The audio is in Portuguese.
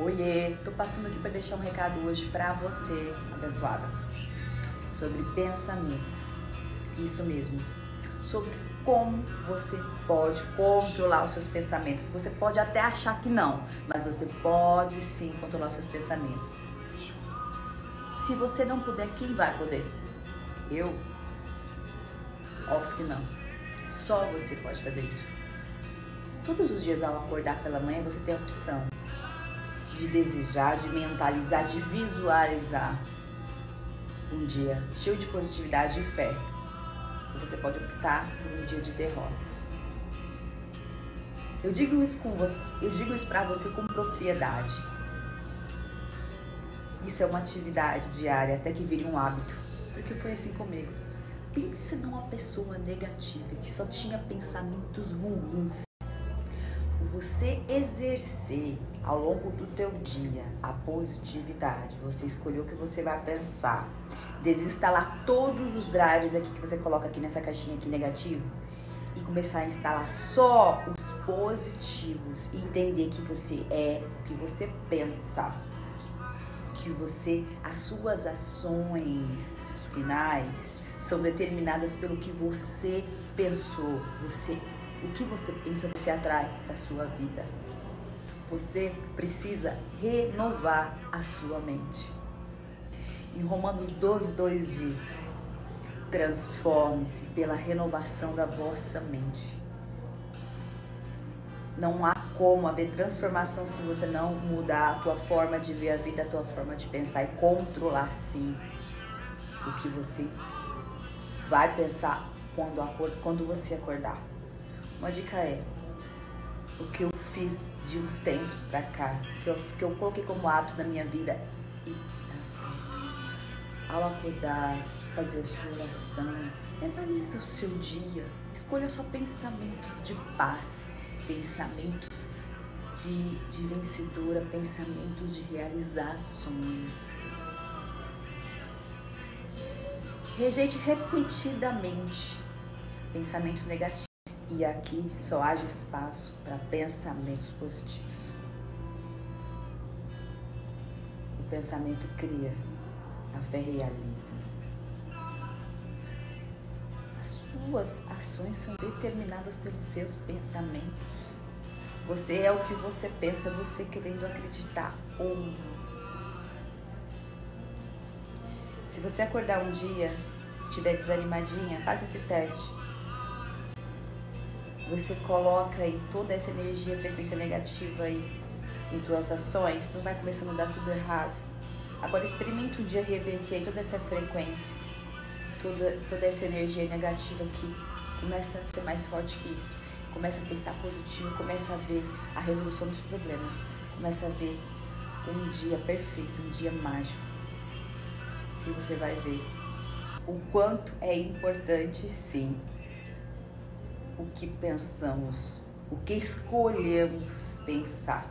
Oiê, tô passando aqui para deixar um recado hoje para você, abençoada, sobre pensamentos. Isso mesmo, sobre como você pode controlar os seus pensamentos. Você pode até achar que não, mas você pode sim controlar os seus pensamentos. Se você não puder, quem vai poder? Eu? Óbvio que não. Só você pode fazer isso. Todos os dias ao acordar pela manhã, você tem a opção de desejar, de mentalizar, de visualizar um dia cheio de positividade e fé. Você pode optar por um dia de derrotas. Eu digo isso com você, eu digo isso para você com propriedade. Isso é uma atividade diária até que vire um hábito, porque foi assim comigo. Pense numa pessoa negativa que só tinha pensamentos ruins. Você exercer ao longo do teu dia a positividade, você escolheu o que você vai pensar, desinstalar todos os drives aqui que você coloca aqui nessa caixinha aqui negativo e começar a instalar só os positivos e entender que você é o que você pensa, que você as suas ações finais são determinadas pelo que você pensou, você o que você pensa você atrai para sua vida. Você precisa renovar a sua mente. Em Romanos 12, 2 diz: Transforme-se pela renovação da vossa mente. Não há como haver transformação se você não mudar a tua forma de ver a vida, a tua forma de pensar e controlar sim o que você vai pensar quando, quando você acordar. Uma dica é o que eu fiz de uns tempos pra cá, que eu, que eu coloquei como hábito na minha vida e assim, ao acordar, fazer a sua oração, mentaliza o seu dia, escolha só pensamentos de paz, pensamentos de, de vencedora, pensamentos de realizações. Rejeite repetidamente pensamentos negativos. E aqui só haja espaço para pensamentos positivos. O pensamento cria, a fé realiza. As suas ações são determinadas pelos seus pensamentos. Você é o que você pensa, você querendo acreditar ou não. Se você acordar um dia, estiver desanimadinha, faça esse teste você coloca aí toda essa energia, frequência negativa aí em tuas ações, não vai começando a dar tudo errado. Agora experimenta um dia reverter toda essa frequência, toda, toda essa energia negativa que começa a ser mais forte que isso. Começa a pensar positivo, começa a ver a resolução dos problemas, começa a ver um dia perfeito, um dia mágico. E você vai ver o quanto é importante sim o que pensamos, o que escolhemos pensar.